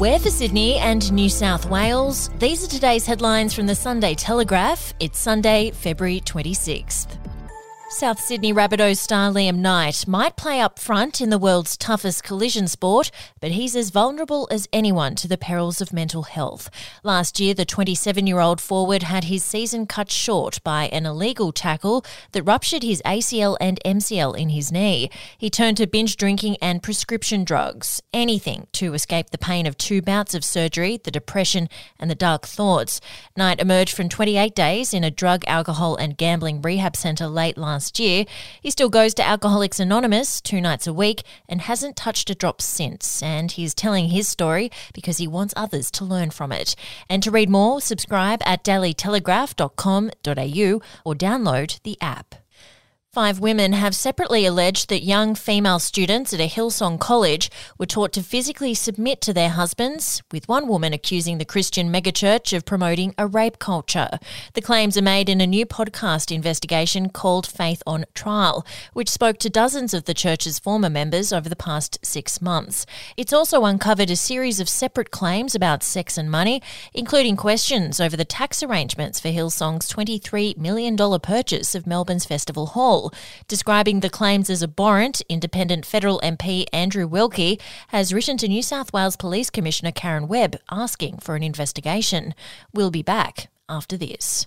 Where for Sydney and New South Wales? These are today's headlines from the Sunday Telegraph. It's Sunday, February 26th. South Sydney Rabbitohs star Liam Knight might play up front in the world's toughest collision sport, but he's as vulnerable as anyone to the perils of mental health. Last year, the 27 year old forward had his season cut short by an illegal tackle that ruptured his ACL and MCL in his knee. He turned to binge drinking and prescription drugs, anything to escape the pain of two bouts of surgery, the depression, and the dark thoughts. Knight emerged from 28 days in a drug, alcohol, and gambling rehab centre late last last year. He still goes to Alcoholics Anonymous two nights a week and hasn't touched a drop since. And he's telling his story because he wants others to learn from it. And to read more, subscribe at dailytelegraph.com.au or download the app. Five women have separately alleged that young female students at a Hillsong college were taught to physically submit to their husbands, with one woman accusing the Christian megachurch of promoting a rape culture. The claims are made in a new podcast investigation called Faith on Trial, which spoke to dozens of the church's former members over the past six months. It's also uncovered a series of separate claims about sex and money, including questions over the tax arrangements for Hillsong's $23 million purchase of Melbourne's Festival Hall. Describing the claims as abhorrent, independent federal MP Andrew Wilkie has written to New South Wales Police Commissioner Karen Webb asking for an investigation. We'll be back after this.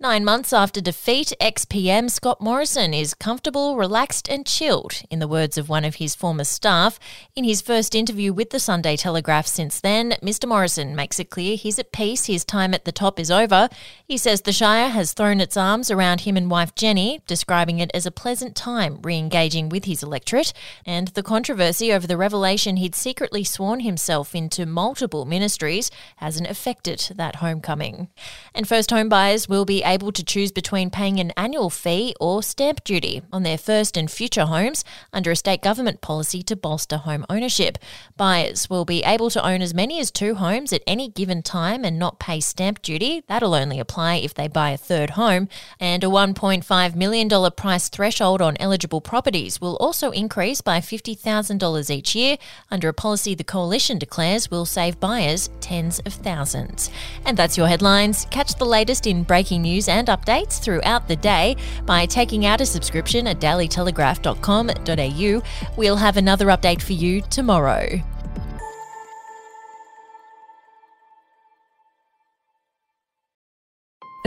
Nine months after defeat, ex PM Scott Morrison is comfortable, relaxed, and chilled, in the words of one of his former staff. In his first interview with the Sunday Telegraph since then, Mr. Morrison makes it clear he's at peace, his time at the top is over. He says the Shire has thrown its arms around him and wife Jenny, describing it as a pleasant time re engaging with his electorate, and the controversy over the revelation he'd secretly sworn himself into multiple ministries hasn't affected that homecoming. And first home buyers will be able to choose between paying an annual fee or stamp duty on their first and future homes under a state government policy to bolster home ownership. Buyers will be able to own as many as two homes at any given time and not pay stamp duty. That'll only apply if they buy a third home. And a $1.5 million price threshold on eligible properties will also increase by $50,000 each year under a policy the Coalition declares will save buyers tens of thousands. And that's your headlines. Catch the latest in breaking news and updates throughout the day by taking out a subscription at dailytelegraph.com.au. We'll have another update for you tomorrow.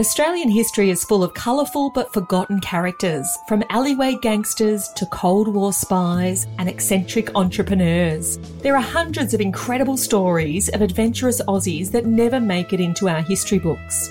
Australian history is full of colourful but forgotten characters, from alleyway gangsters to Cold War spies and eccentric entrepreneurs. There are hundreds of incredible stories of adventurous Aussies that never make it into our history books.